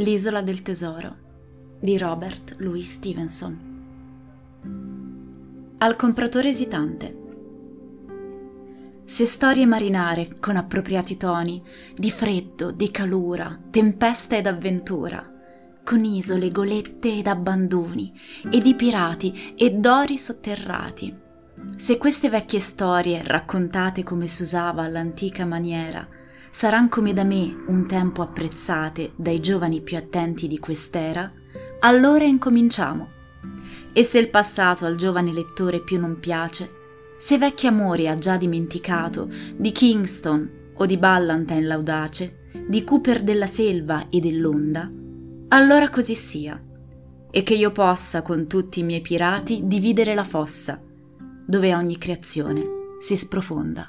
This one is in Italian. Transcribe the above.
L'isola del tesoro di Robert Louis Stevenson. Al compratore esitante. Se storie marinare con appropriati toni di freddo, di calura, tempesta ed avventura, con isole, golette ed abbandoni, e di pirati e d'ori sotterrati. Se queste vecchie storie, raccontate come si usava all'antica maniera, saran come da me un tempo apprezzate dai giovani più attenti di quest'era, allora incominciamo. E se il passato al giovane lettore più non piace, se vecchi amori ha già dimenticato di Kingston o di Ballantine l'audace, di Cooper della selva e dell'onda, allora così sia, e che io possa con tutti i miei pirati dividere la fossa, dove ogni creazione si sprofonda.